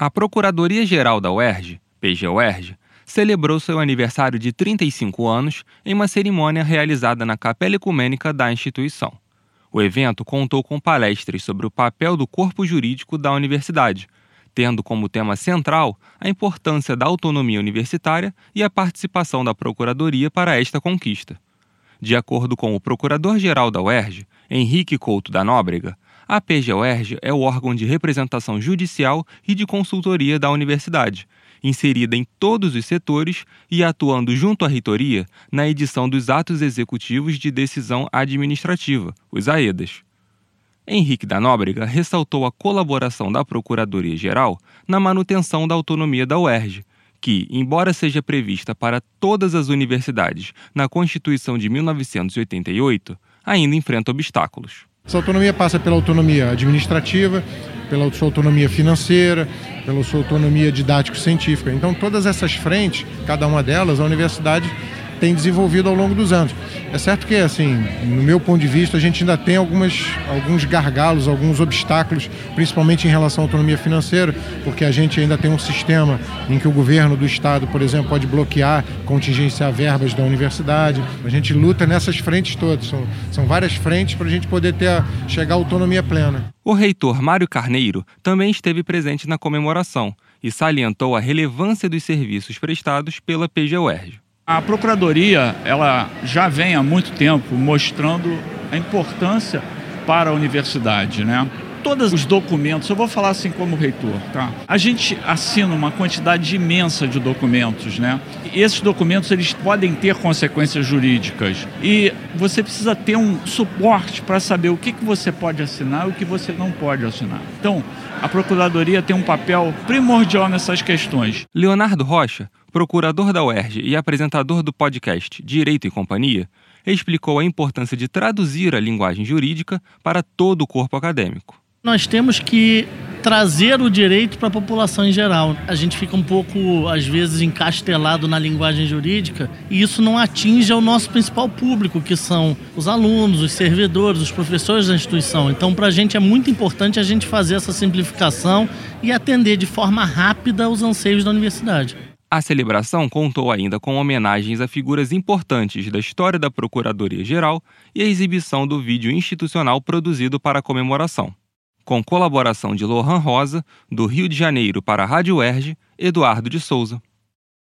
A Procuradoria-Geral da UERJ, PGUERJ, celebrou seu aniversário de 35 anos em uma cerimônia realizada na Capela Ecumênica da instituição. O evento contou com palestras sobre o papel do corpo jurídico da universidade, tendo como tema central a importância da autonomia universitária e a participação da Procuradoria para esta conquista. De acordo com o Procurador-Geral da UERJ, Henrique Couto da Nóbrega, a PGUERJ é o órgão de representação judicial e de consultoria da universidade, inserida em todos os setores e atuando junto à reitoria na edição dos atos executivos de decisão administrativa, os AEDAS. Henrique da Nóbrega ressaltou a colaboração da Procuradoria-Geral na manutenção da autonomia da UERJ, que, embora seja prevista para todas as universidades na Constituição de 1988, ainda enfrenta obstáculos. Essa autonomia passa pela autonomia administrativa, pela sua autonomia financeira, pela sua autonomia didático-científica. Então, todas essas frentes, cada uma delas, a universidade tem desenvolvido ao longo dos anos. É certo que, assim, no meu ponto de vista, a gente ainda tem algumas, alguns gargalos, alguns obstáculos, principalmente em relação à autonomia financeira, porque a gente ainda tem um sistema em que o governo do estado, por exemplo, pode bloquear, contingenciar verbas da universidade. A gente luta nessas frentes todas, são, são várias frentes para a gente poder ter a, chegar à autonomia plena. O reitor Mário Carneiro também esteve presente na comemoração e salientou a relevância dos serviços prestados pela PGUERJ. A Procuradoria ela já vem há muito tempo mostrando a importância para a universidade, né? Todos os documentos, eu vou falar assim como reitor, tá? A gente assina uma quantidade imensa de documentos, né? E esses documentos eles podem ter consequências jurídicas e você precisa ter um suporte para saber o que, que você pode assinar e o que você não pode assinar. Então, a Procuradoria tem um papel primordial nessas questões. Leonardo Rocha, procurador da UERJ e apresentador do podcast Direito e Companhia, explicou a importância de traduzir a linguagem jurídica para todo o corpo acadêmico. Nós temos que trazer o direito para a população em geral. A gente fica um pouco, às vezes, encastelado na linguagem jurídica e isso não atinge o nosso principal público, que são os alunos, os servidores, os professores da instituição. Então, para a gente é muito importante a gente fazer essa simplificação e atender de forma rápida os anseios da universidade. A celebração contou ainda com homenagens a figuras importantes da história da Procuradoria-Geral e a exibição do vídeo institucional produzido para a comemoração. Com colaboração de Lohan Rosa, do Rio de Janeiro para a Rádio UERJ, Eduardo de Souza.